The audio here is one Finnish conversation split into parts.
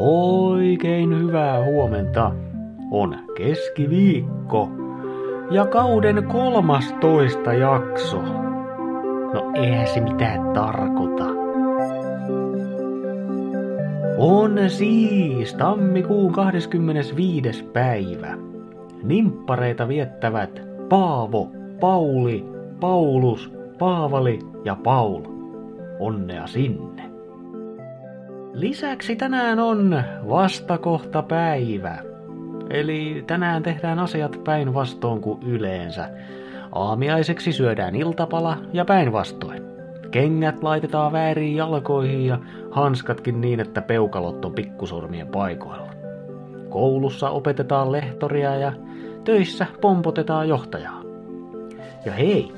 Oikein hyvää huomenta. On keskiviikko ja kauden kolmastoista jakso. No eihän se mitään tarkoita. On siis tammikuun 25. päivä. Nimppareita viettävät Paavo, Pauli, Paulus, Paavali ja Paul. Onnea sinne. Lisäksi tänään on vastakohta päivä. Eli tänään tehdään asiat päinvastoin kuin yleensä. Aamiaiseksi syödään iltapala ja päinvastoin. Kengät laitetaan väärin jalkoihin ja hanskatkin niin, että peukalot on pikkusormien paikoilla. Koulussa opetetaan lehtoria ja töissä pompotetaan johtajaa. Ja hei,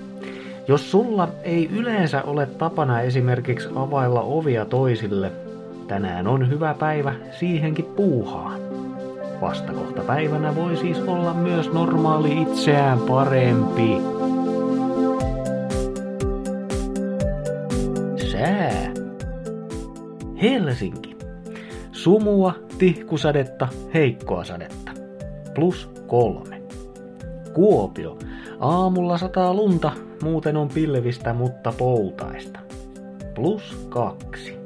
jos sulla ei yleensä ole tapana esimerkiksi availla ovia toisille, tänään on hyvä päivä siihenkin puuhaan. Vastakohta päivänä voi siis olla myös normaali itseään parempi. Sää. Helsinki. Sumua, tihkusadetta, heikkoa sadetta. Plus kolme. Kuopio. Aamulla sataa lunta, muuten on pilvistä, mutta poutaista. Plus kaksi.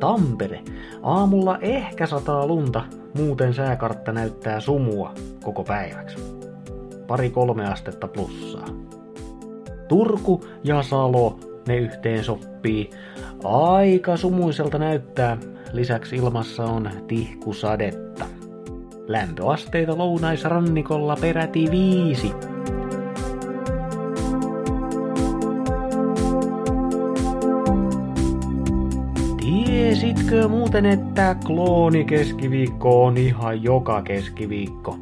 Tampere. Aamulla ehkä sataa lunta, muuten sääkartta näyttää sumua koko päiväksi. Pari kolme astetta plussaa. Turku ja Salo, ne yhteen sopii. Aika sumuiselta näyttää. Lisäksi ilmassa on tihkusadetta. Lämpöasteita lounaisrannikolla peräti viisi. Tiesitkö muuten, että klooni keskiviikko on ihan joka keskiviikko?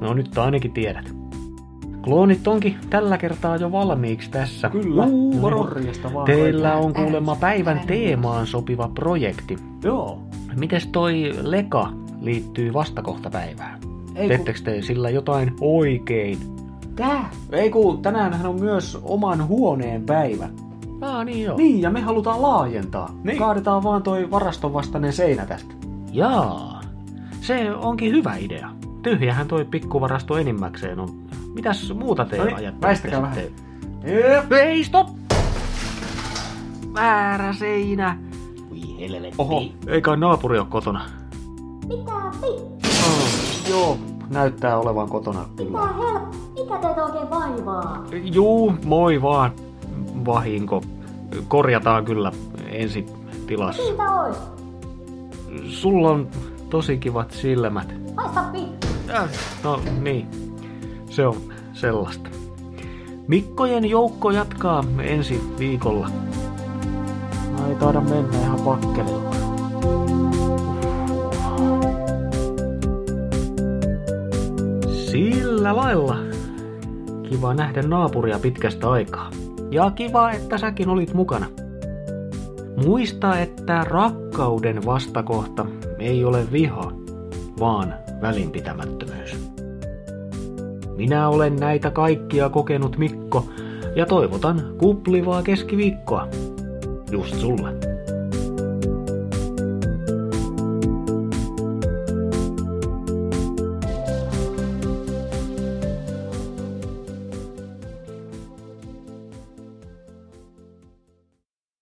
No nyt ainakin tiedät. Kloonit onkin tällä kertaa jo valmiiksi tässä. Kyllä, Uu, morjesta vaan. Teillä on kuulemma päivän teemaan sopiva projekti. Joo. Mites toi leka liittyy vastakohtapäivään? Ei Teettekö te sillä jotain oikein? Tää? Ei kun tänäänhän on myös oman huoneen päivä. Ah, niin joo. Niin, ja me halutaan laajentaa. Niin. Kaadetaan vaan toi varaston vastainen seinä tästä. Jaa, se onkin hyvä idea. Tyhjähän toi pikkuvarasto enimmäkseen on. Mitäs muuta te No niin, ajattelette väistäkää vähän. Jep. Ei, stop! Väärä seinä. Voi helvetti. Oho. Eikä naapuri ole kotona. Mitä vi? Oh, joo, näyttää olevan kotona Mitä hel... Mikä teitä oikein vaivaa? Juu, moi vaan. Vahinko. Korjataan kyllä ensi tilassa. Siitä ois. Sulla on tosi kivat silmät. Haista. Äh, No niin, se on sellaista. Mikkojen joukko jatkaa ensi viikolla. No ei taida mennä ihan pakkelilla. Sillä lailla. Kiva nähdä naapuria pitkästä aikaa. Ja kiva, että säkin olit mukana. Muista, että rakkauden vastakohta ei ole viha, vaan välinpitämättömyys. Minä olen näitä kaikkia kokenut Mikko ja toivotan kuplivaa keskiviikkoa. Just sulle.